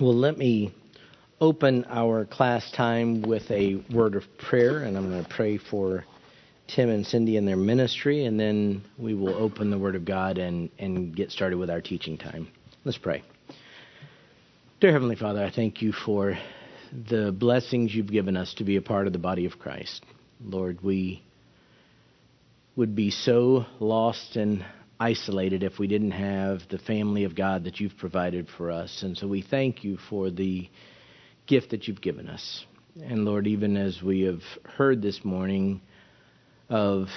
Well, let me open our class time with a word of prayer, and I'm going to pray for Tim and Cindy and their ministry, and then we will open the Word of God and, and get started with our teaching time. Let's pray. Dear Heavenly Father, I thank you for the blessings you've given us to be a part of the body of Christ. Lord, we would be so lost and isolated if we didn't have the family of God that you've provided for us. And so we thank you for the gift that you've given us. And Lord, even as we have heard this morning of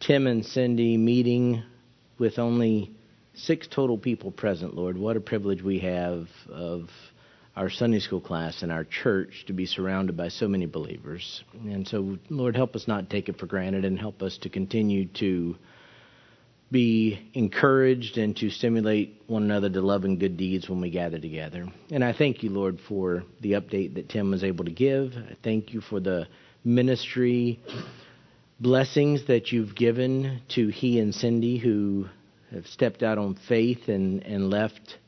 Tim and Cindy meeting with only six total people present, Lord, what a privilege we have of our Sunday school class and our church to be surrounded by so many believers. And so, Lord, help us not take it for granted and help us to continue to be encouraged and to stimulate one another to love and good deeds when we gather together. And I thank you, Lord, for the update that Tim was able to give. I thank you for the ministry blessings that you've given to he and Cindy who have stepped out on faith and, and left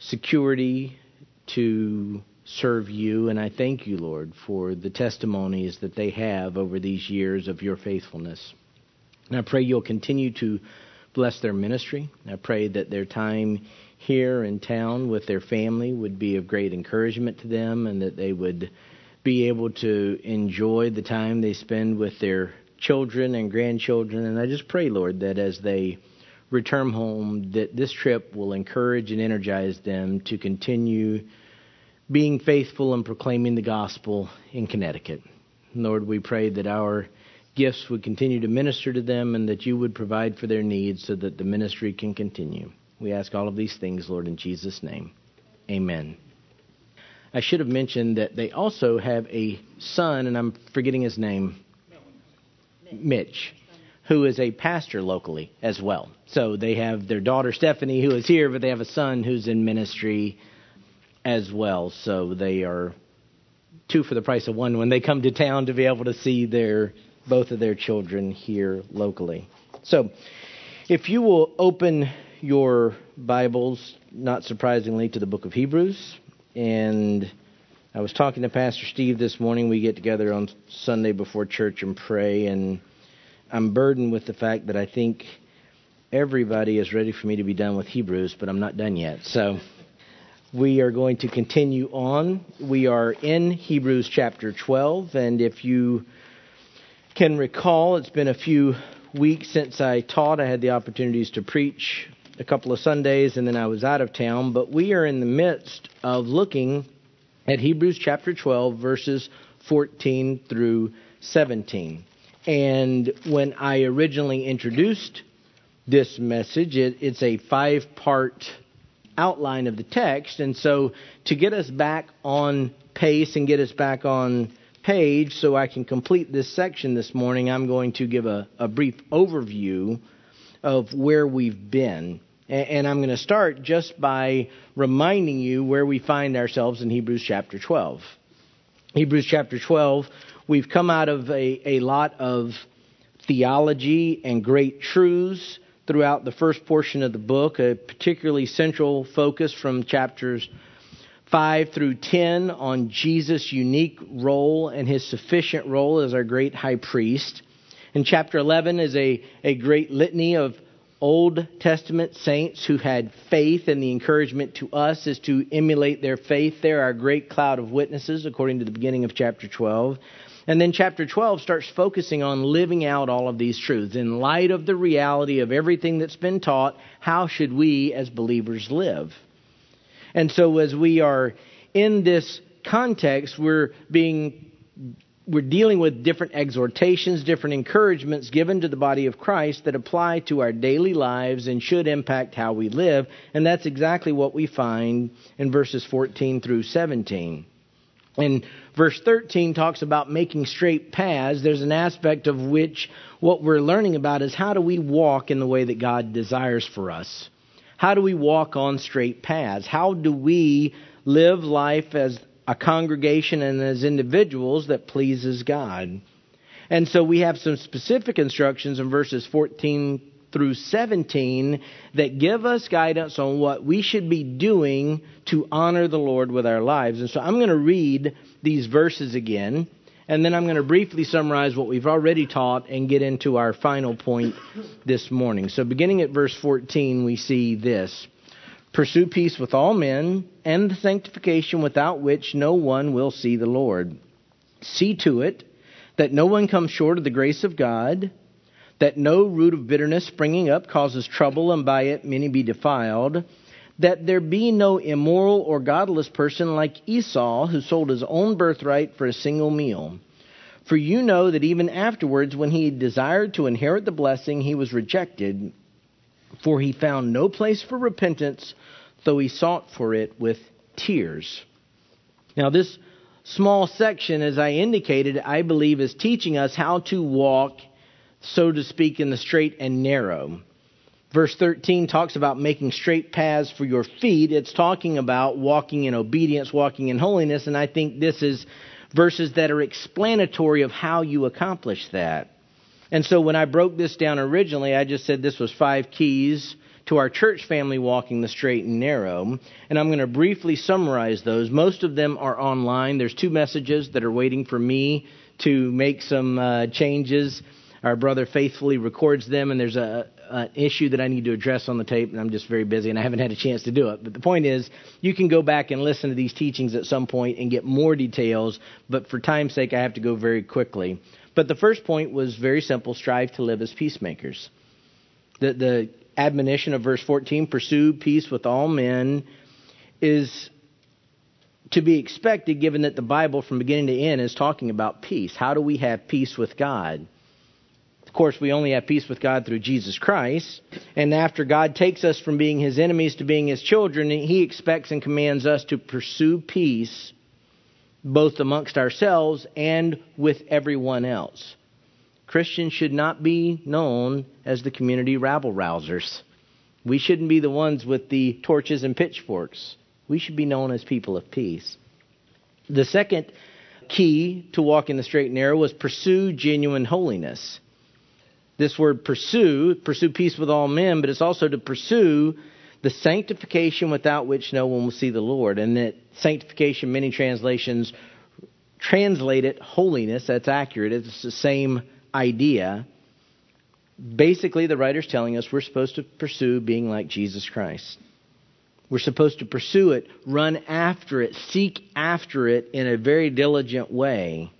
security to serve you. And I thank you, Lord, for the testimonies that they have over these years of your faithfulness. And I pray you'll continue to bless their ministry. I pray that their time here in town with their family would be of great encouragement to them and that they would be able to enjoy the time they spend with their children and grandchildren. And I just pray, Lord, that as they return home, that this trip will encourage and energize them to continue being faithful and proclaiming the gospel in Connecticut. Lord, we pray that our gifts would continue to minister to them and that you would provide for their needs so that the ministry can continue. We ask all of these things, Lord, in Jesus' name. Amen. I should have mentioned that they also have a son, and I'm forgetting his name Mitch, who is a pastor locally as well. So they have their daughter Stephanie, who is here, but they have a son who's in ministry as well. So they are two for the price of one when they come to town to be able to see their both of their children here locally. So, if you will open your Bibles, not surprisingly, to the book of Hebrews, and I was talking to Pastor Steve this morning. We get together on Sunday before church and pray, and I'm burdened with the fact that I think everybody is ready for me to be done with Hebrews, but I'm not done yet. So we are going to continue on. We are in Hebrews chapter 12, and if you can recall, it's been a few weeks since I taught. I had the opportunities to preach a couple of Sundays, and then I was out of town. But we are in the midst of looking at Hebrews chapter 12, verses 14 through 17. And when I originally introduced this message, it, it's a five part outline of the text. And so to get us back on pace and get us back on page so I can complete this section this morning, I'm going to give a, a brief overview of where we've been. And I'm going to start just by reminding you where we find ourselves in Hebrews chapter 12. Hebrews chapter 12, we've come out of a, a lot of theology and great truths throughout the first portion of the book, a particularly central focus from chapters 5 through 10 on Jesus' unique role and his sufficient role as our great high priest. And chapter 11 is a, a great litany of Old Testament saints who had faith, and the encouragement to us is to emulate their faith. They're our great cloud of witnesses, according to the beginning of chapter 12. And then chapter 12 starts focusing on living out all of these truths. In light of the reality of everything that's been taught, how should we as believers live? And so as we are in this context, we're being we're dealing with different exhortations, different encouragements given to the body of Christ that apply to our daily lives and should impact how we live. And that's exactly what we find in verses 14 through 17. And verse 13 talks about making straight paths. There's an aspect of which what we're learning about is how do we walk in the way that God desires for us? How do we walk on straight paths? How do we live life as a congregation and as individuals that pleases God? And so we have some specific instructions in verses 14 through 17 that give us guidance on what we should be doing to honor the Lord with our lives. And so I'm going to read these verses again, and then I'm going to briefly summarize what we've already taught and get into our final point this morning. So beginning at verse 14, we see this. Pursue peace with all men and the sanctification without which no one will see the Lord. See to it that no one comes short of the grace of God, that no root of bitterness springing up causes trouble, and by it many be defiled, that there be no immoral or godless person like Esau, who sold his own birthright for a single meal. For you know that even afterwards, when he desired to inherit the blessing, he was rejected, for he found no place for repentance, though he sought for it with tears. Now, this small section, as I indicated, I believe is teaching us how to walk, so to speak, in the straight and narrow. Verse 13 talks about making straight paths for your feet. It's talking about walking in obedience, walking in holiness, and I think this is verses that are explanatory of how you accomplish that. And so when I broke this down originally, I just said this was five keys to our church family walking the straight and narrow. And I'm going to briefly summarize those. Most of them are online. There's two messages that are waiting for me to make some uh, changes. Our brother faithfully records them, and there's a, an issue that I need to address on the tape, and I'm just very busy, and I haven't had a chance to do it. But the point is, you can go back and listen to these teachings at some point and get more details, but for time's sake, I have to go very quickly. But the first point was very simple strive to live as peacemakers. The, the admonition of verse 14 pursue peace with all men is to be expected given that the Bible from beginning to end is talking about peace. How do we have peace with God? Course, we only have peace with God through Jesus Christ. And after God takes us from being his enemies to being his children, he expects and commands us to pursue peace both amongst ourselves and with everyone else. Christians should not be known as the community rabble rousers. We shouldn't be the ones with the torches and pitchforks. We should be known as people of peace. The second key to walk in the straight and narrow was pursue genuine holiness. This word pursue, pursue peace with all men, but it's also to pursue the sanctification without which no one will see the Lord. And that sanctification, many translations translate it holiness. That's accurate. It's the same idea. Basically, the writer's telling us we're supposed to pursue being like Jesus Christ. We're supposed to pursue it, run after it, seek after it in a very diligent way.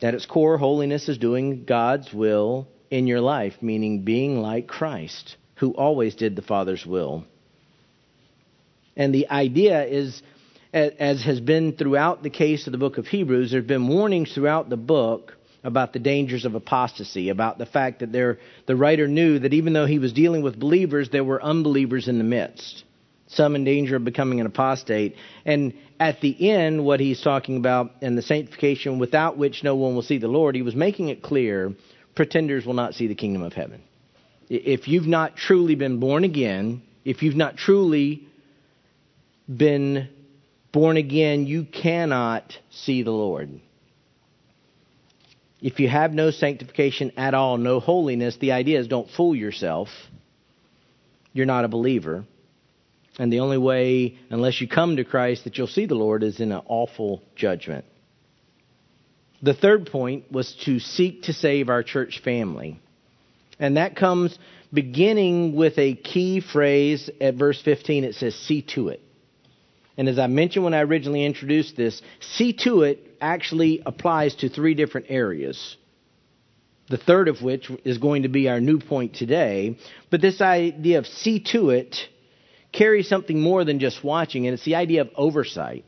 At its core, holiness is doing God's will in your life, meaning being like Christ, who always did the Father's will. And the idea is, as has been throughout the case of the book of Hebrews, there have been warnings throughout the book about the dangers of apostasy, about the fact that there, the writer knew that even though he was dealing with believers, there were unbelievers in the midst, some in danger of becoming an apostate. And at the end, what he's talking about and the sanctification without which no one will see the Lord, he was making it clear pretenders will not see the kingdom of heaven. If you've not truly been born again, if you've not truly been born again, you cannot see the Lord. If you have no sanctification at all, no holiness, the idea is don't fool yourself. You're not a believer. And the only way, unless you come to Christ, that you'll see the Lord is in an awful judgment. The third point was to seek to save our church family. And that comes beginning with a key phrase at verse 15. It says, See to it. And as I mentioned when I originally introduced this, see to it actually applies to three different areas. The third of which is going to be our new point today. But this idea of see to it carries something more than just watching, and it's the idea of oversight.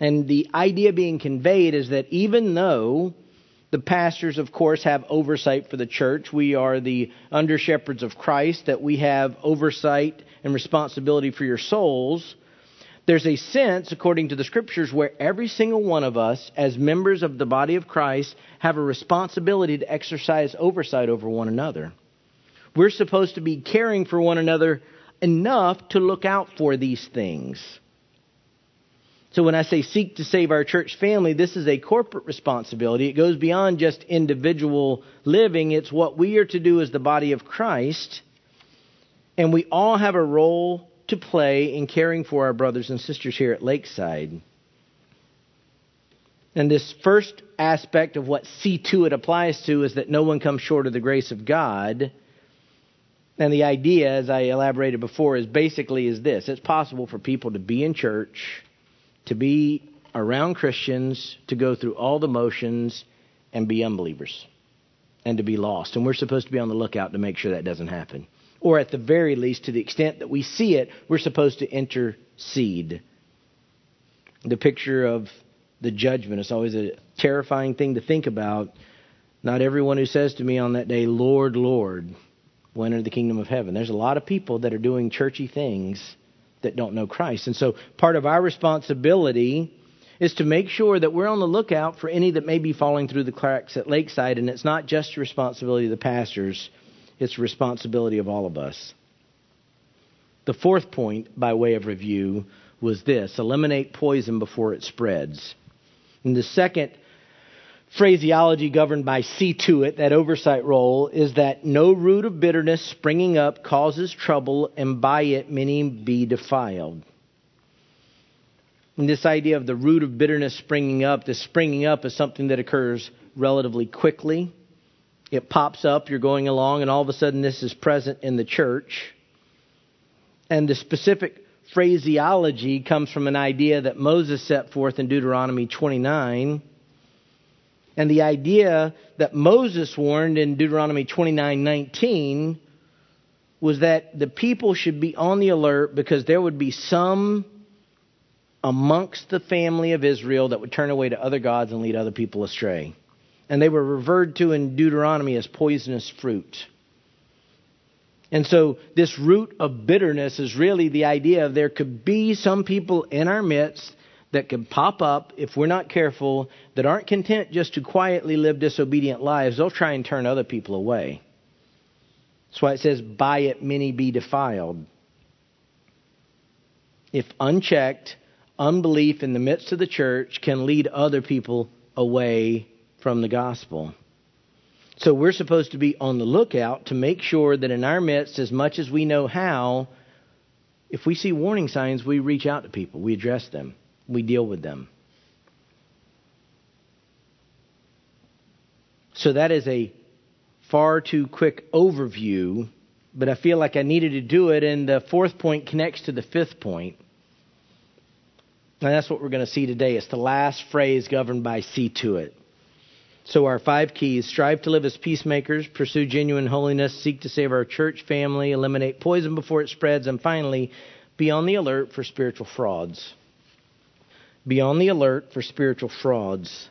And the idea being conveyed is that even though the pastors, of course, have oversight for the church, we are the under shepherds of Christ, that we have oversight and responsibility for your souls. There's a sense, according to the scriptures, where every single one of us, as members of the body of Christ, have a responsibility to exercise oversight over one another. We're supposed to be caring for one another enough to look out for these things. So when I say seek to save our church family, this is a corporate responsibility. It goes beyond just individual living. It's what we are to do as the body of Christ. And we all have a role to play in caring for our brothers and sisters here at Lakeside. And this first aspect of what C2 it applies to is that no one comes short of the grace of God. And the idea, as I elaborated before, is basically is this. It's possible for people to be in church to be around Christians, to go through all the motions, and be unbelievers, and to be lost. And we're supposed to be on the lookout to make sure that doesn't happen. Or at the very least, to the extent that we see it, we're supposed to intercede. The picture of the judgment is always a terrifying thing to think about. Not everyone who says to me on that day, Lord, Lord, will enter the kingdom of heaven. There's a lot of people that are doing churchy things that don't know Christ. And so part of our responsibility is to make sure that we're on the lookout for any that may be falling through the cracks at Lakeside. And it's not just the responsibility of the pastors, it's the responsibility of all of us. The fourth point, by way of review, was this eliminate poison before it spreads. And the second phraseology governed by see to it, that oversight role, is that no root of bitterness springing up causes trouble, and by it many be defiled. And this idea of the root of bitterness springing up, this springing up is something that occurs relatively quickly. It pops up, you're going along, and all of a sudden this is present in the church. And the specific phraseology comes from an idea that Moses set forth in Deuteronomy 29 and the idea that Moses warned in Deuteronomy 29:19 was that the people should be on the alert because there would be some amongst the family of Israel that would turn away to other gods and lead other people astray. And they were referred to in Deuteronomy as poisonous fruit. And so, this root of bitterness is really the idea of there could be some people in our midst that can pop up if we're not careful that aren't content just to quietly live disobedient lives. They'll try and turn other people away. That's why it says, By it many be defiled. If unchecked, unbelief in the midst of the church can lead other people away from the gospel. So we're supposed to be on the lookout to make sure that in our midst, as much as we know how, if we see warning signs, we reach out to people, we address them we deal with them. So that is a far too quick overview, but I feel like I needed to do it, and the fourth point connects to the fifth point. And that's what we're going to see today. It's the last phrase governed by see to it. So, our five keys strive to live as peacemakers, pursue genuine holiness, seek to save our church family, eliminate poison before it spreads, and finally, be on the alert for spiritual frauds be on the alert for spiritual frauds.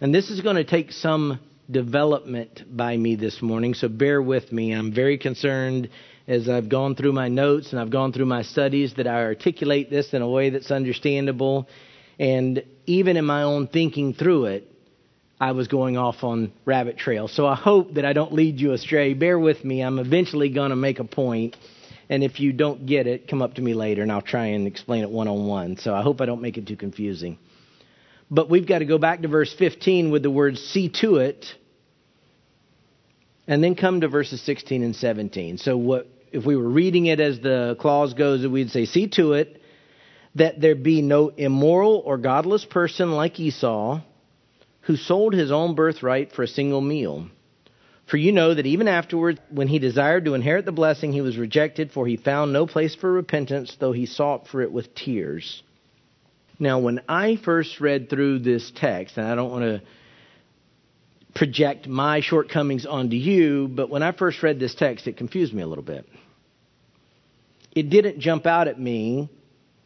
And this is going to take some development by me this morning, so bear with me. I'm very concerned as I've gone through my notes and I've gone through my studies that I articulate this in a way that's understandable. And even in my own thinking through it, I was going off on rabbit trails. So I hope that I don't lead you astray. Bear with me. I'm eventually going to make a point and if you don't get it, come up to me later and I'll try and explain it one on one. So I hope I don't make it too confusing. But we've got to go back to verse 15 with the word see to it and then come to verses 16 and 17. So what if we were reading it as the clause goes, we'd say, See to it that there be no immoral or godless person like Esau, who sold his own birthright for a single meal. For you know that even afterward, when he desired to inherit the blessing, he was rejected, for he found no place for repentance, though he sought for it with tears. Now, when I first read through this text, and I don't want to project my shortcomings onto you, but when I first read this text, it confused me a little bit. It didn't jump out at me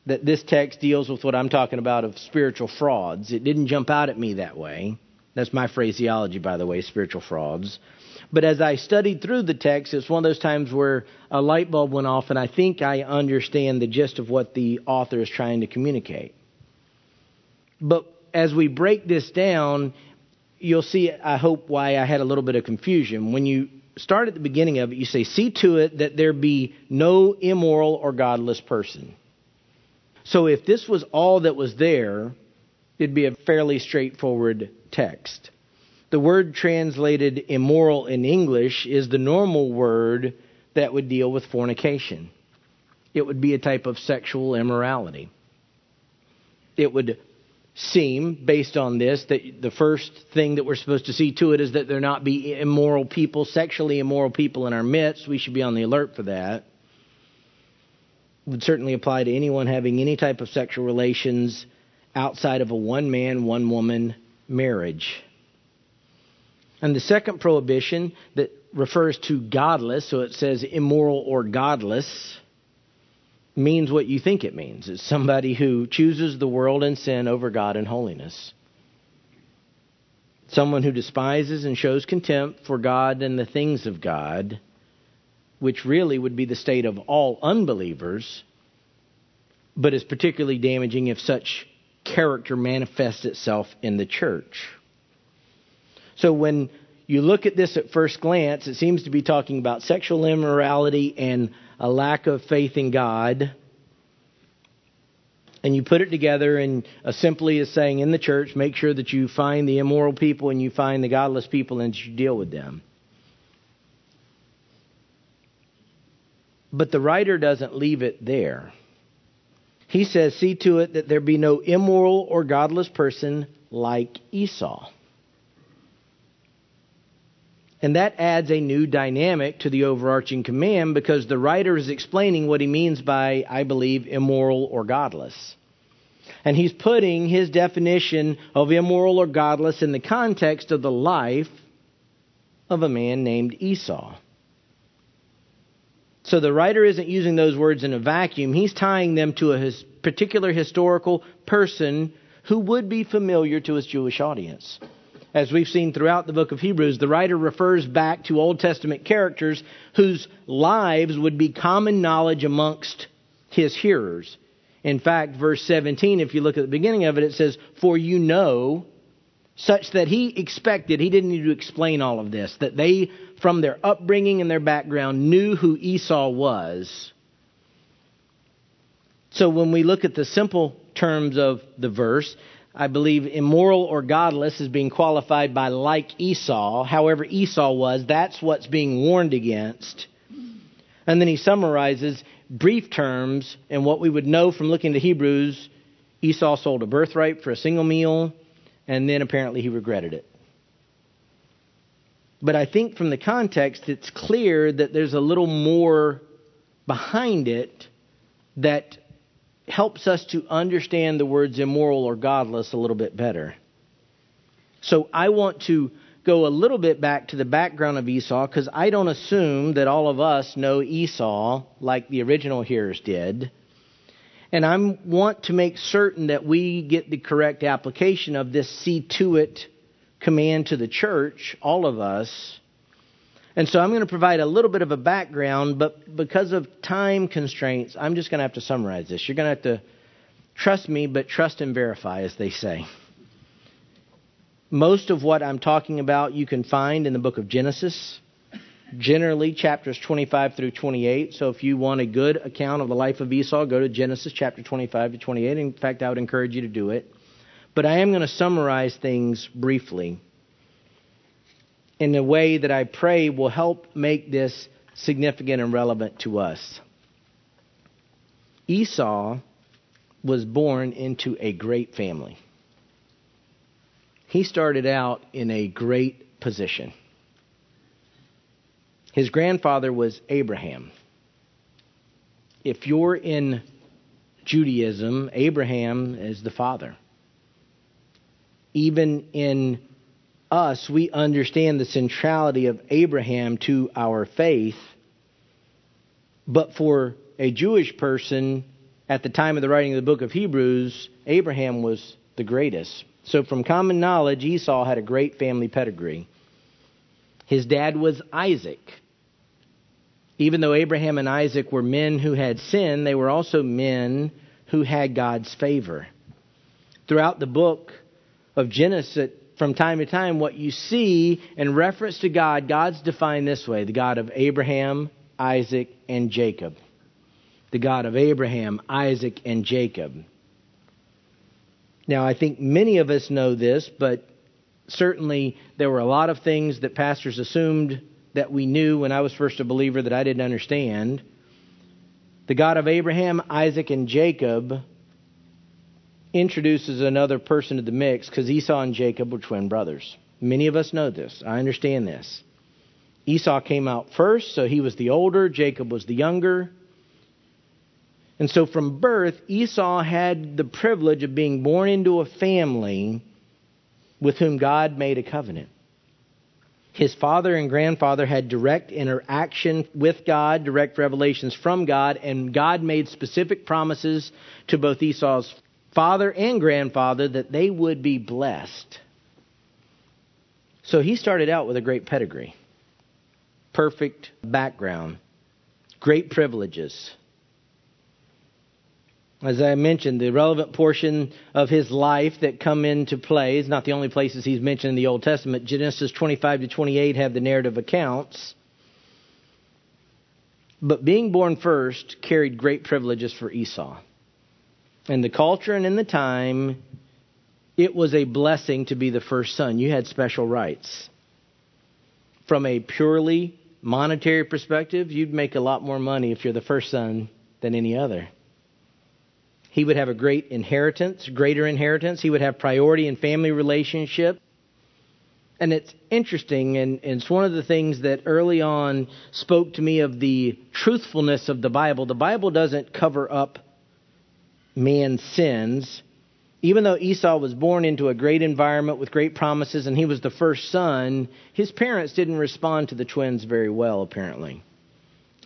that this text deals with what I'm talking about of spiritual frauds. It didn't jump out at me that way. That's my phraseology, by the way, spiritual frauds. But as I studied through the text, it's one of those times where a light bulb went off, and I think I understand the gist of what the author is trying to communicate. But as we break this down, you'll see, I hope, why I had a little bit of confusion. When you start at the beginning of it, you say, See to it that there be no immoral or godless person. So if this was all that was there, it'd be a fairly straightforward text. The word translated immoral in English is the normal word that would deal with fornication. It would be a type of sexual immorality. It would seem, based on this, that the first thing that we're supposed to see to it is that there not be immoral people, sexually immoral people in our midst. We should be on the alert for that. It Would certainly apply to anyone having any type of sexual relations outside of a one man, one woman marriage. And the second prohibition that refers to godless, so it says immoral or godless, means what you think it means. It's somebody who chooses the world and sin over God and holiness. Someone who despises and shows contempt for God and the things of God, which really would be the state of all unbelievers, but is particularly damaging if such character manifests itself in the church. So when you look at this at first glance, it seems to be talking about sexual immorality and a lack of faith in God. And you put it together and simply is saying in the church, make sure that you find the immoral people and you find the godless people and you deal with them. But the writer doesn't leave it there. He says, See to it that there be no immoral or godless person like Esau. And that adds a new dynamic to the overarching command because the writer is explaining what he means by, I believe, immoral or godless. And he's putting his definition of immoral or godless in the context of the life of a man named Esau. So the writer isn't using those words in a vacuum. He's tying them to a his particular historical person who would be familiar to his Jewish audience as we've seen throughout the book of Hebrews, the writer refers back to Old Testament characters whose lives would be common knowledge amongst his hearers. In fact, verse 17, if you look at the beginning of it, it says, For you know, such that he expected, he didn't need to explain all of this, that they, from their upbringing and their background, knew who Esau was. So when we look at the simple terms of the verse, I believe immoral or godless is being qualified by like Esau. However, Esau was, that's what's being warned against. And then he summarizes brief terms and what we would know from looking to Hebrews Esau sold a birthright for a single meal, and then apparently he regretted it. But I think from the context, it's clear that there's a little more behind it that helps us to understand the words immoral or godless a little bit better. So I want to go a little bit back to the background of Esau because I don't assume that all of us know Esau like the original hearers did. And I want to make certain that we get the correct application of this see to it command to the church, all of us, and so I'm going to provide a little bit of a background, but because of time constraints, I'm just going to have to summarize this. You're going to have to trust me, but trust and verify, as they say. Most of what I'm talking about you can find in the book of Genesis, generally chapters 25 through 28. So if you want a good account of the life of Esau, go to Genesis chapter 25 to 28. In fact, I would encourage you to do it. But I am going to summarize things briefly in a way that I pray will help make this significant and relevant to us. Esau was born into a great family. He started out in a great position. His grandfather was Abraham. If you're in Judaism, Abraham is the father. Even in us, we understand the centrality of Abraham to our faith. But for a Jewish person at the time of the writing of the book of Hebrews, Abraham was the greatest. So, from common knowledge, Esau had a great family pedigree. His dad was Isaac. Even though Abraham and Isaac were men who had sinned, they were also men who had God's favor. Throughout the book of Genesis, from time to time, what you see in reference to God, God's defined this way the God of Abraham, Isaac, and Jacob. the God of Abraham, Isaac, and Jacob. Now, I think many of us know this, but certainly there were a lot of things that pastors assumed that we knew when I was first a believer that I didn't understand. The God of Abraham, Isaac, and Jacob introduces another person to the mix because Esau and Jacob were twin brothers. Many of us know this. I understand this. Esau came out first, so he was the older, Jacob was the younger. And so from birth, Esau had the privilege of being born into a family with whom God made a covenant. His father and grandfather had direct interaction with God, direct revelations from God, and God made specific promises to both Esau's father and grandfather that they would be blessed. So he started out with a great pedigree, perfect background, great privileges. As I mentioned, the relevant portion of his life that come into play is not the only places he's mentioned in the Old Testament. Genesis 25 to 28 have the narrative accounts. But being born first carried great privileges for Esau. In the culture and in the time, it was a blessing to be the first son. You had special rights. From a purely monetary perspective, you'd make a lot more money if you're the first son than any other. He would have a great inheritance, greater inheritance. He would have priority in family relationship. And it's interesting, and, and it's one of the things that early on spoke to me of the truthfulness of the Bible. The Bible doesn't cover up man's sins. Even though Esau was born into a great environment with great promises and he was the first son, his parents didn't respond to the twins very well, apparently.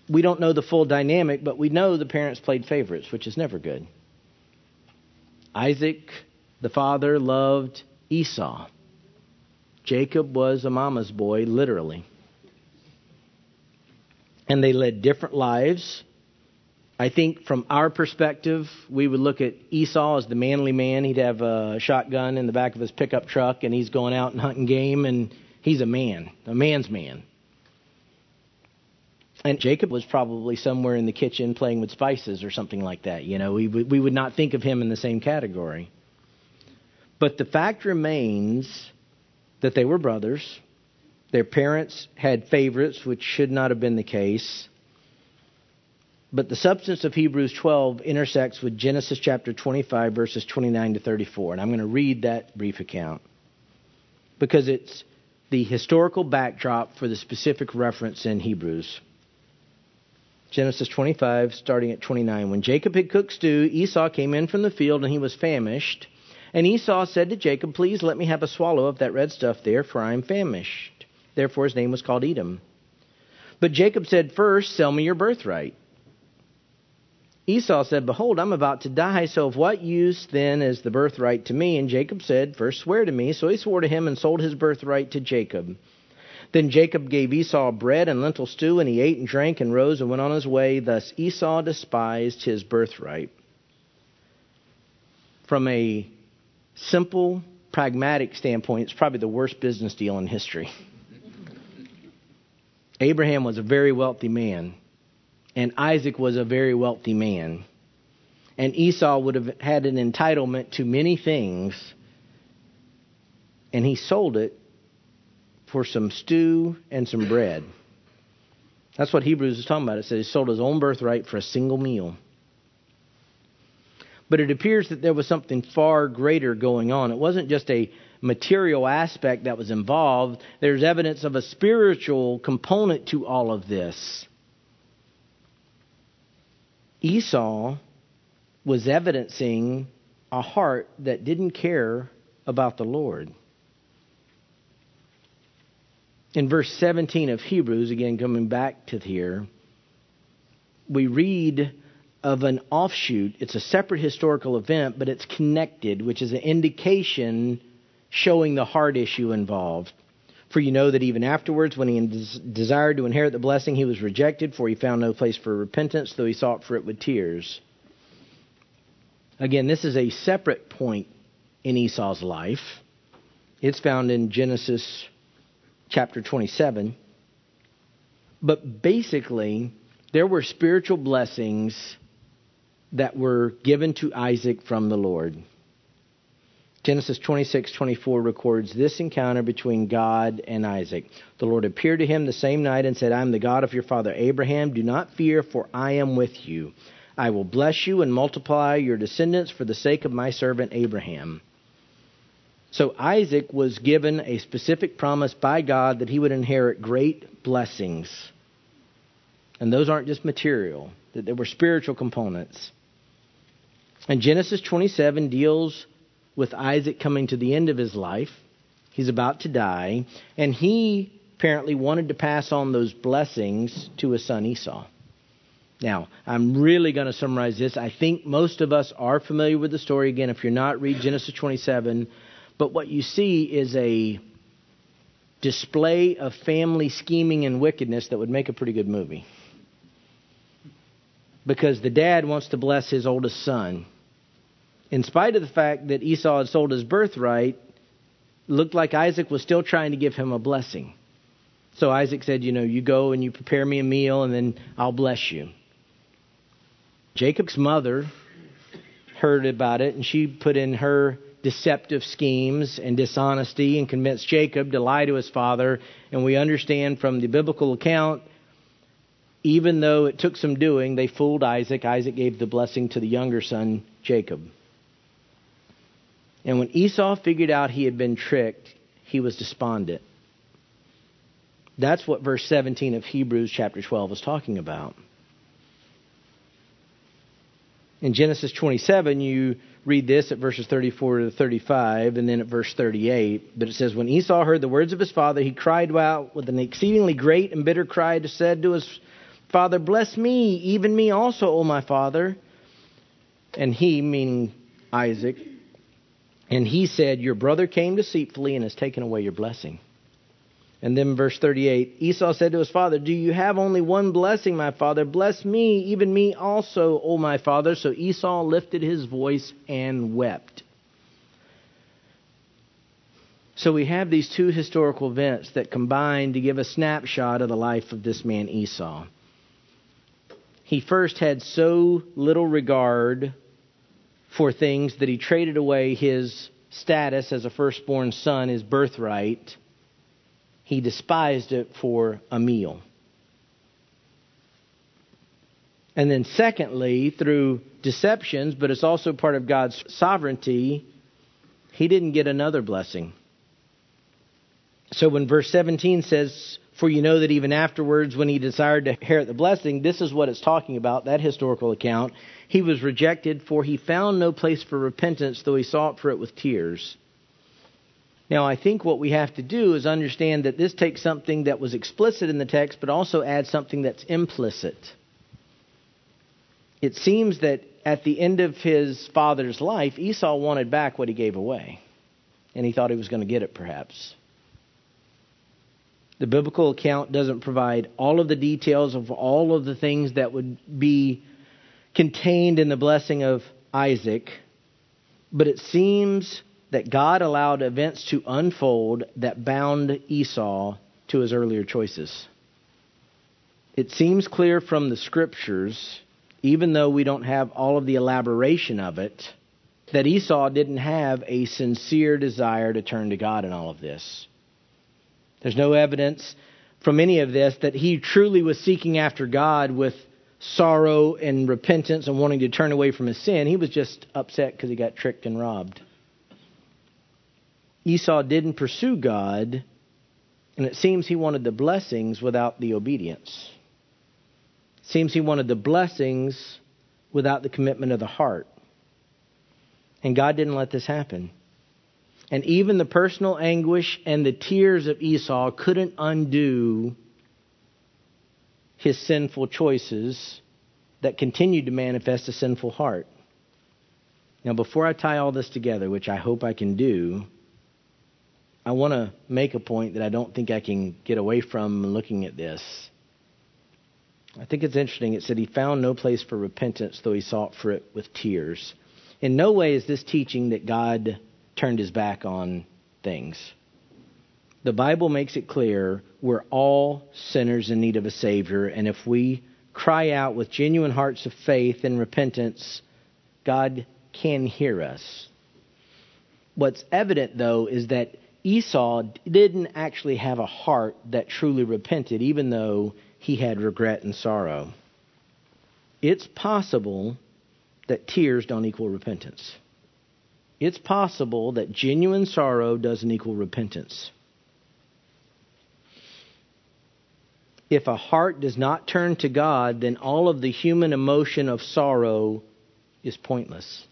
We don't know the full dynamic, but we know the parents played favorites, which is never good. Isaac, the father, loved Esau. Jacob was a mama's boy, literally. And they led different lives. I think from our perspective, we would look at Esau as the manly man. He'd have a shotgun in the back of his pickup truck, and he's going out and hunting game, and he's a man, a man's man. And Jacob was probably somewhere in the kitchen playing with spices or something like that. You know, we, we would not think of him in the same category. But the fact remains that they were brothers. Their parents had favorites, which should not have been the case. But the substance of Hebrews 12 intersects with Genesis chapter 25, verses 29 to 34. And I'm going to read that brief account because it's the historical backdrop for the specific reference in Hebrews. Genesis 25, starting at 29. When Jacob had cooked stew, Esau came in from the field, and he was famished. And Esau said to Jacob, Please let me have a swallow of that red stuff there, for I am famished. Therefore his name was called Edom. But Jacob said, First, sell me your birthright. Esau said, Behold, I'm about to die, so of what use then is the birthright to me? And Jacob said, First swear to me. So he swore to him and sold his birthright to Jacob. Then Jacob gave Esau bread and lentil stew, and he ate and drank and rose and went on his way. Thus Esau despised his birthright. From a simple, pragmatic standpoint, it's probably the worst business deal in history. Abraham was a very wealthy man, and Isaac was a very wealthy man. And Esau would have had an entitlement to many things, and he sold it for some stew and some bread. That's what Hebrews is talking about. It says he sold his own birthright for a single meal. But it appears that there was something far greater going on. It wasn't just a material aspect that was involved, there's evidence of a spiritual component to all of this. Esau was evidencing a heart that didn't care about the Lord in verse 17 of Hebrews, again coming back to here, we read of an offshoot. It's a separate historical event, but it's connected, which is an indication showing the heart issue involved. For you know that even afterwards, when he desired to inherit the blessing, he was rejected, for he found no place for repentance, though he sought for it with tears. Again, this is a separate point in Esau's life. It's found in Genesis chapter 27. But basically, there were spiritual blessings that were given to Isaac from the Lord. Genesis 26:24 records this encounter between God and Isaac. The Lord appeared to him the same night and said, "I am the God of your father Abraham. Do not fear, for I am with you. I will bless you and multiply your descendants for the sake of my servant Abraham." So Isaac was given a specific promise by God that he would inherit great blessings. And those aren't just material, that there were spiritual components. And Genesis 27 deals with Isaac coming to the end of his life. He's about to die, and he apparently wanted to pass on those blessings to his son Esau. Now, I'm really going to summarize this. I think most of us are familiar with the story. Again, if you're not, read Genesis 27. But what you see is a display of family scheming and wickedness that would make a pretty good movie. Because the dad wants to bless his oldest son, in spite of the fact that Esau had sold his birthright, looked like Isaac was still trying to give him a blessing. So Isaac said, You know, you go and you prepare me a meal, and then I'll bless you. Jacob's mother heard about it, and she put in her deceptive schemes and dishonesty and convinced Jacob to lie to his father. And we understand from the biblical account, even though it took some doing, they fooled Isaac. Isaac gave the blessing to the younger son, Jacob. And when Esau figured out he had been tricked, he was despondent. That's what verse 17 of Hebrews chapter 12 is talking about. In Genesis 27, you read this at verses 34 to 35, and then at verse 38. But it says, When Esau heard the words of his father, he cried out with an exceedingly great and bitter cry, and said to his father, Bless me, even me also, O my father. And he, meaning Isaac, and he said, Your brother came deceitfully and has taken away your blessing. And then verse 38 Esau said to his father, Do you have only one blessing, my father? Bless me, even me also, O my father. So Esau lifted his voice and wept. So we have these two historical events that combine to give a snapshot of the life of this man Esau. He first had so little regard for things that he traded away his status as a firstborn son, his birthright. He despised it for a meal. And then, secondly, through deceptions, but it's also part of God's sovereignty, he didn't get another blessing. So when verse 17 says, For you know that even afterwards, when he desired to inherit the blessing, this is what it's talking about, that historical account. He was rejected, for he found no place for repentance, though he sought for it with tears. Now, I think what we have to do is understand that this takes something that was explicit in the text, but also adds something that's implicit. It seems that at the end of his father's life, Esau wanted back what he gave away, and he thought he was going to get it, perhaps. The biblical account doesn't provide all of the details of all of the things that would be contained in the blessing of Isaac, but it seems that God allowed events to unfold that bound Esau to his earlier choices. It seems clear from the scriptures, even though we don't have all of the elaboration of it, that Esau didn't have a sincere desire to turn to God in all of this. There's no evidence from any of this that he truly was seeking after God with sorrow and repentance and wanting to turn away from his sin. He was just upset because he got tricked and robbed. Esau didn't pursue God, and it seems he wanted the blessings without the obedience. It seems he wanted the blessings without the commitment of the heart. And God didn't let this happen. And even the personal anguish and the tears of Esau couldn't undo his sinful choices that continued to manifest a sinful heart. Now, before I tie all this together, which I hope I can do, I want to make a point that I don't think I can get away from looking at this. I think it's interesting. It said he found no place for repentance, though he sought for it with tears. In no way is this teaching that God turned his back on things. The Bible makes it clear we're all sinners in need of a Savior, and if we cry out with genuine hearts of faith and repentance, God can hear us. What's evident, though, is that Esau didn't actually have a heart that truly repented, even though he had regret and sorrow. It's possible that tears don't equal repentance. It's possible that genuine sorrow doesn't equal repentance. If a heart does not turn to God, then all of the human emotion of sorrow is pointless.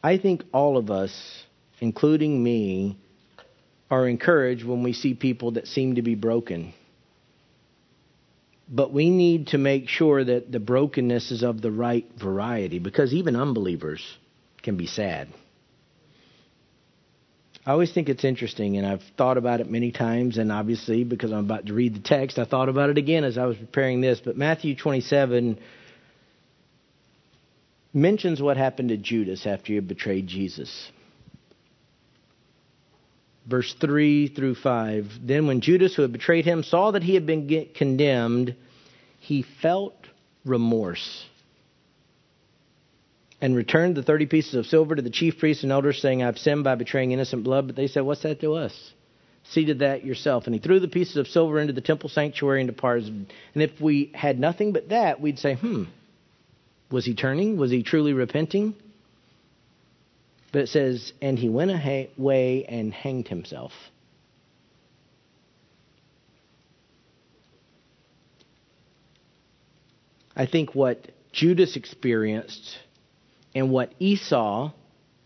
I think all of us, including me, are encouraged when we see people that seem to be broken. But we need to make sure that the brokenness is of the right variety because even unbelievers can be sad. I always think it's interesting, and I've thought about it many times, and obviously, because I'm about to read the text, I thought about it again as I was preparing this. But Matthew 27 mentions what happened to Judas after he betrayed Jesus. Verse 3 through 5. Then, when Judas, who had betrayed him, saw that he had been condemned, he felt remorse and returned the 30 pieces of silver to the chief priests and elders, saying, I've sinned by betraying innocent blood. But they said, What's that to us? See to that yourself. And he threw the pieces of silver into the temple sanctuary and departed. And if we had nothing but that, we'd say, Hmm, was he turning? Was he truly repenting? But it says, And he went away and hanged himself. I think what Judas experienced and what Esau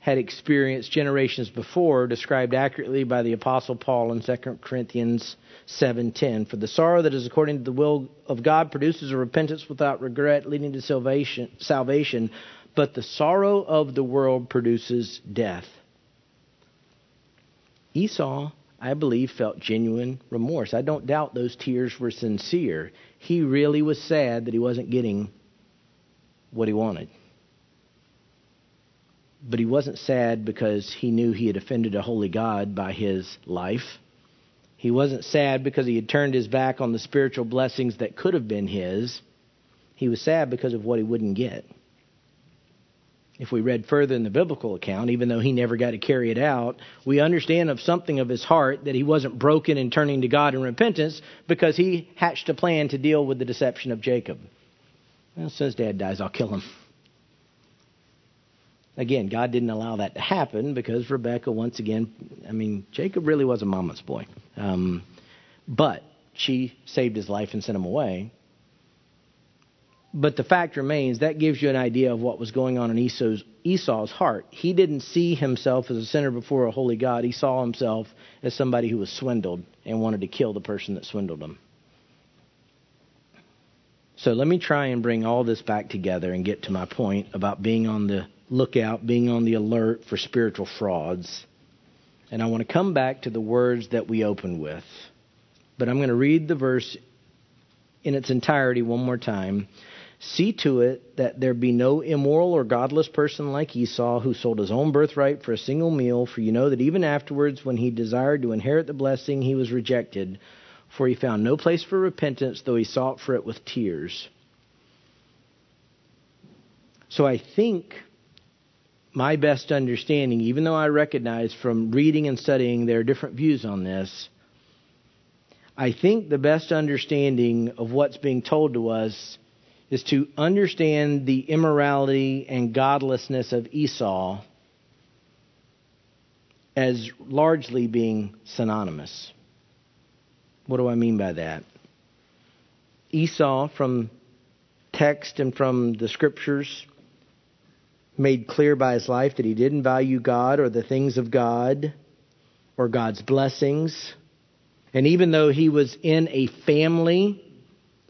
had experienced generations before, described accurately by the apostle Paul in 2 Corinthians 7:10. For the sorrow that is according to the will of God produces a repentance without regret leading to salvation, salvation, but the sorrow of the world produces death. Esau, I believe, felt genuine remorse. I don't doubt those tears were sincere. He really was sad that he wasn't getting what he wanted. But he wasn't sad because he knew he had offended a holy God by his life. He wasn't sad because he had turned his back on the spiritual blessings that could have been his. He was sad because of what he wouldn't get. If we read further in the biblical account, even though he never got to carry it out, we understand of something of his heart that he wasn't broken in turning to God in repentance because he hatched a plan to deal with the deception of Jacob. Well, as dad dies, I'll kill him. Again, God didn't allow that to happen because Rebecca, once again, I mean, Jacob really was a mama's boy. Um, but she saved his life and sent him away. But the fact remains that gives you an idea of what was going on in Esau's, Esau's heart. He didn't see himself as a sinner before a holy God. He saw himself as somebody who was swindled and wanted to kill the person that swindled him. So let me try and bring all this back together and get to my point about being on the lookout, being on the alert for spiritual frauds. And I want to come back to the words that we opened with. But I'm going to read the verse in its entirety one more time. See to it that there be no immoral or godless person like Esau, who sold his own birthright for a single meal, for you know that even afterwards, when he desired to inherit the blessing, he was rejected, for he found no place for repentance, though he sought for it with tears. So I think my best understanding, even though I recognize from reading and studying there are different views on this, I think the best understanding of what's being told to us is to understand the immorality and godlessness of Esau as largely being synonymous. What do I mean by that? Esau, from text and from the scriptures, made clear by his life that he didn't value God or the things of God or God's blessings. And even though he was in a family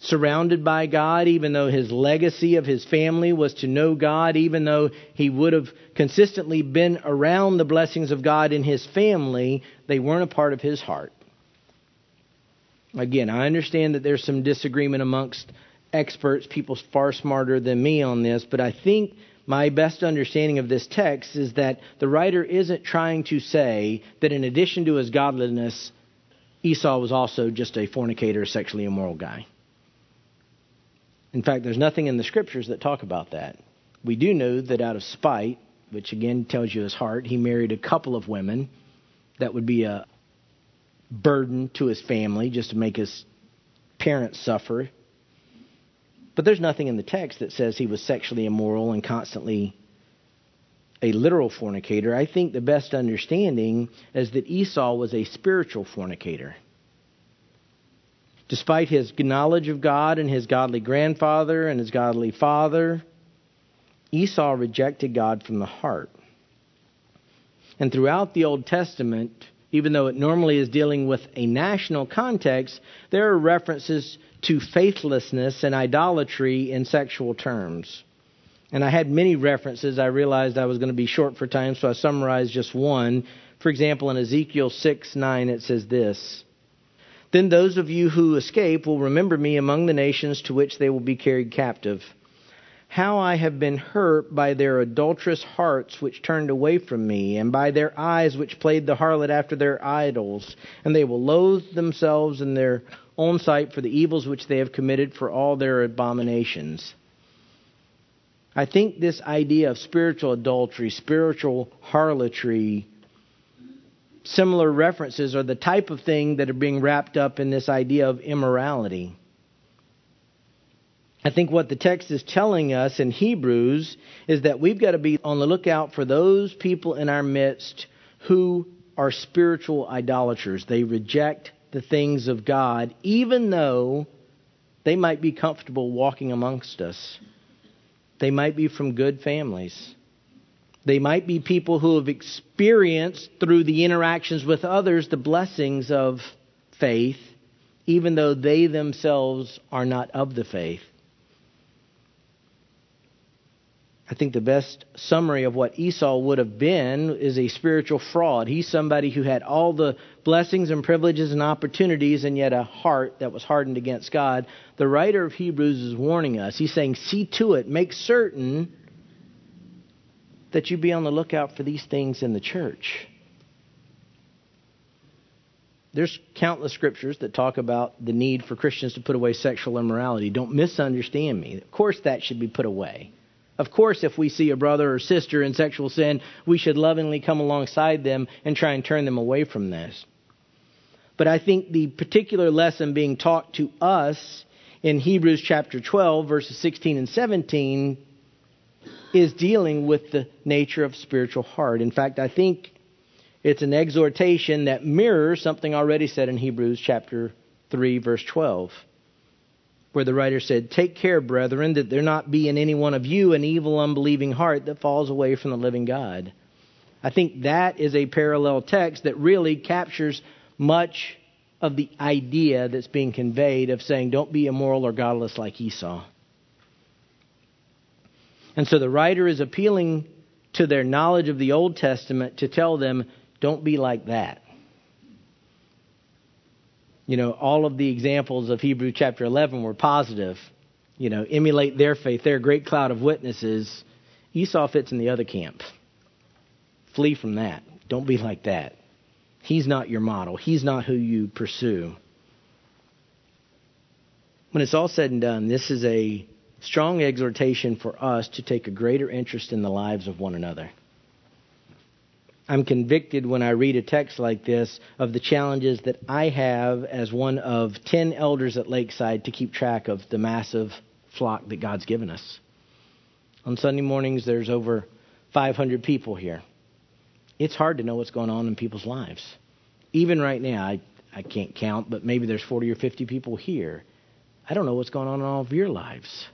surrounded by God, even though his legacy of his family was to know God, even though he would have consistently been around the blessings of God in his family, they weren't a part of his heart. Again, I understand that there's some disagreement amongst experts, people far smarter than me on this, but I think my best understanding of this text is that the writer isn't trying to say that in addition to his godliness, Esau was also just a fornicator, sexually immoral guy. In fact, there's nothing in the scriptures that talk about that. We do know that out of spite, which again tells you his heart, he married a couple of women that would be a burden to his family just to make his parents suffer. But there's nothing in the text that says he was sexually immoral and constantly a literal fornicator. I think the best understanding is that Esau was a spiritual fornicator. Despite his knowledge of God and his godly grandfather and his godly father, Esau rejected God from the heart. And throughout the Old Testament, even though it normally is dealing with a national context, there are references to faithlessness and idolatry in sexual terms. And I had many references. I realized I was going to be short for time, so I summarized just one. For example, in Ezekiel 6 9, it says this Then those of you who escape will remember me among the nations to which they will be carried captive how I have been hurt by their adulterous hearts which turned away from me, and by their eyes which played the harlot after their idols. And they will loathe themselves in their own sight for the evils which they have committed for all their abominations. I think this idea of spiritual adultery, spiritual harlotry, similar references are the type of thing that are being wrapped up in this idea of immorality. I think what the text is telling us in Hebrews is that we've got to be on the lookout for those people in our midst who are spiritual idolaters. They reject the things of God, even though they might be comfortable walking amongst us. They might be from good families. They might be people who have experienced through the interactions with others the blessings of faith, even though they themselves are not of the faith. I think the best summary of what Esau would have been is a spiritual fraud. He's somebody who had all the blessings and privileges and opportunities and yet a heart that was hardened against God. The writer of Hebrews is warning us. He's saying, See to it, make certain that you be on the lookout for these things in the church. There's countless scriptures that talk about the need for Christians to put away sexual immorality. Don't misunderstand me. Of course, that should be put away. Of course, if we see a brother or sister in sexual sin, we should lovingly come alongside them and try and turn them away from this. But I think the particular lesson being taught to us in Hebrews chapter 12, verses 16 and 17, is dealing with the nature of spiritual heart. In fact, I think it's an exhortation that mirrors something already said in Hebrews chapter 3, verse 12 where the writer said, Take care, brethren, that there not be in any one of you an evil, unbelieving heart that falls away from the living God. I think that is a parallel text that really captures much of the idea that's being conveyed of saying, Don't be immoral or godless like Esau. And so the writer is appealing to their knowledge of the Old Testament to tell them, Don't be like that you know, all of the examples of Hebrew chapter 11 were positive. You know, emulate their faith. They're a great cloud of witnesses. Esau fits in the other camp. Flee from that. Don't be like that. He's not your model, he's not who you pursue. When it's all said and done, this is a strong exhortation for us to take a greater interest in the lives of one another. I'm convicted when I read a text like this of the challenges that I have as one of 10 elders at Lakeside to keep track of the massive flock that God's given us. On Sunday mornings, there's over 500 people here. It's hard to know what's going on in people's lives. Even right now, I, I can't count, but maybe there's 40 or 50 people here. I don't know what's going on in all of your lives.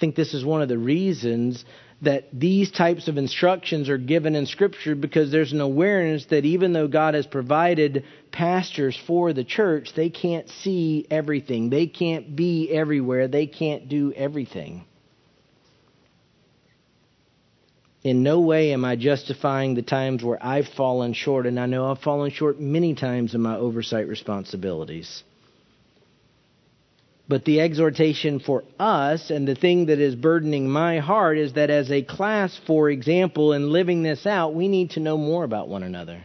I think this is one of the reasons that these types of instructions are given in Scripture because there's an awareness that even though God has provided pastors for the church, they can't see everything. They can't be everywhere. They can't do everything. In no way am I justifying the times where I've fallen short, and I know I've fallen short many times in my oversight responsibilities. But the exhortation for us and the thing that is burdening my heart is that as a class, for example, in living this out, we need to know more about one another.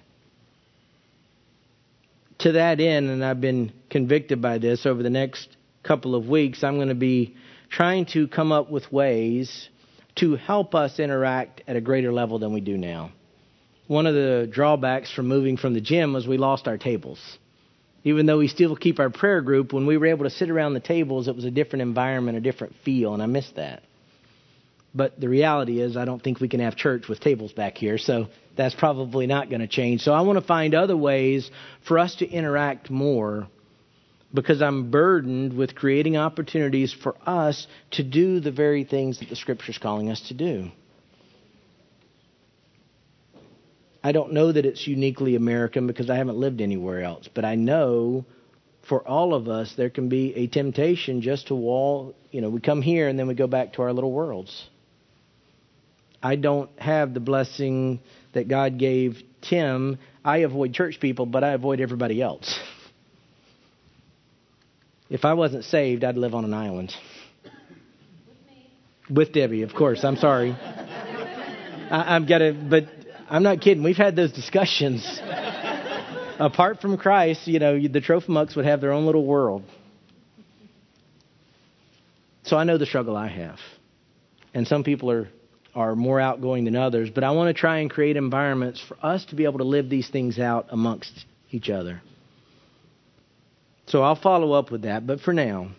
to that end, and I've been convicted by this over the next couple of weeks, I'm going to be trying to come up with ways to help us interact at a greater level than we do now. One of the drawbacks from moving from the gym was we lost our tables. Even though we still keep our prayer group, when we were able to sit around the tables, it was a different environment, a different feel, and I miss that. But the reality is, I don't think we can have church with tables back here, so that's probably not going to change. So I want to find other ways for us to interact more because I'm burdened with creating opportunities for us to do the very things that the Scripture is calling us to do. I don't know that it's uniquely American because I haven't lived anywhere else, but I know for all of us there can be a temptation just to wall, you know, we come here and then we go back to our little worlds. I don't have the blessing that God gave Tim. I avoid church people, but I avoid everybody else. If I wasn't saved, I'd live on an island. With, With Debbie, of course. I'm sorry. I, I've got to, but I'm not kidding. We've had those discussions. Apart from Christ, you know, the Trophimucks would have their own little world. So I know the struggle I have. And some people are are more outgoing than others, but I want to try and create environments for us to be able to live these things out amongst each other. So I'll follow up with that, but for now,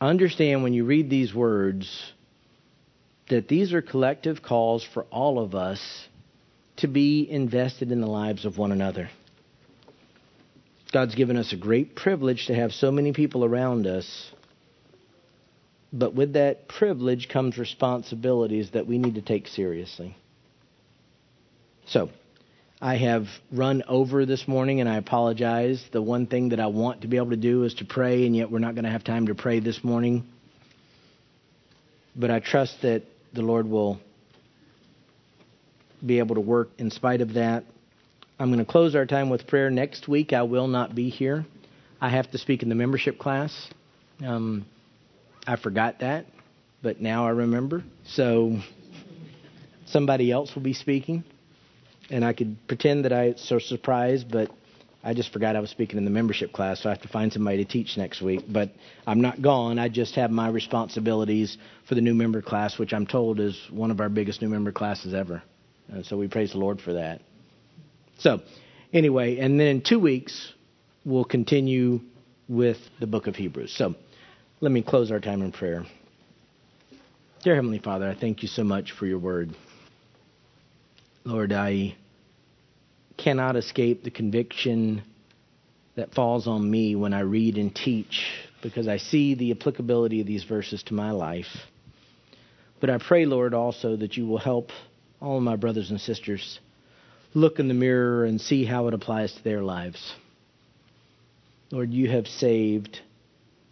understand when you read these words that these are collective calls for all of us to be invested in the lives of one another. God's given us a great privilege to have so many people around us but with that privilege comes responsibilities that we need to take seriously. So, I have run over this morning and I apologize. The one thing that I want to be able to do is to pray, and yet we're not going to have time to pray this morning. But I trust that the Lord will be able to work in spite of that. I'm going to close our time with prayer. Next week, I will not be here. I have to speak in the membership class. Um, I forgot that, but now I remember. So somebody else will be speaking, and I could pretend that I so surprised, but I just forgot I was speaking in the membership class, so I have to find somebody to teach next week. But I'm not gone. I just have my responsibilities for the new member class, which I'm told is one of our biggest new member classes ever. And so we praise the Lord for that. So, anyway, and then in two weeks, we'll continue with the book of Hebrews. So, let me close our time in prayer. Dear Heavenly Father, I thank you so much for your word. Lord, I cannot escape the conviction that falls on me when I read and teach because I see the applicability of these verses to my life. But I pray, Lord, also that you will help all my brothers and sisters look in the mirror and see how it applies to their lives. Lord, you have saved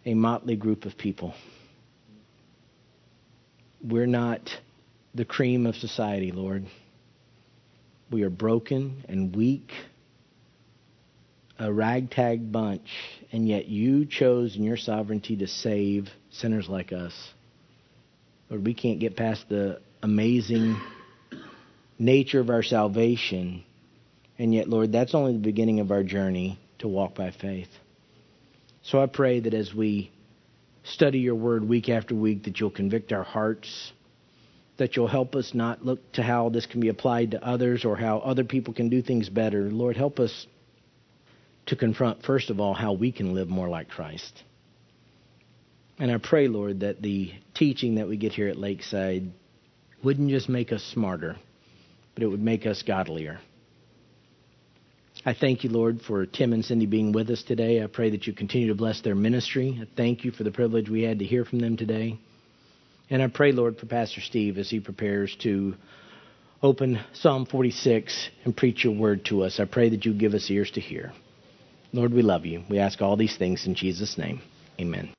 a motley group of people. We're not the cream of society, Lord. We are broken and weak, a ragtag bunch, and yet you chose in your sovereignty to save sinners like us. Lord, we can't get past the amazing nature of our salvation, and yet, Lord, that's only the beginning of our journey to walk by faith. So I pray that as we study your word week after week, that you'll convict our hearts, that you'll help us not look to how this can be applied to others or how other people can do things better. Lord, help us to confront, first of all, how we can live more like Christ. And I pray, Lord, that the teaching that we get here at Lakeside wouldn't just make us smarter, but it would make us godlier. I thank you, Lord, for Tim and Cindy being with us today. I pray that you continue to bless their ministry. I thank you for the privilege we had to hear from them today. And I pray, Lord, for Pastor Steve as he prepares to open Psalm 46 and preach your word to us. I pray that you give us ears to hear. Lord, we love you. We ask all these things in Jesus' name. Amen.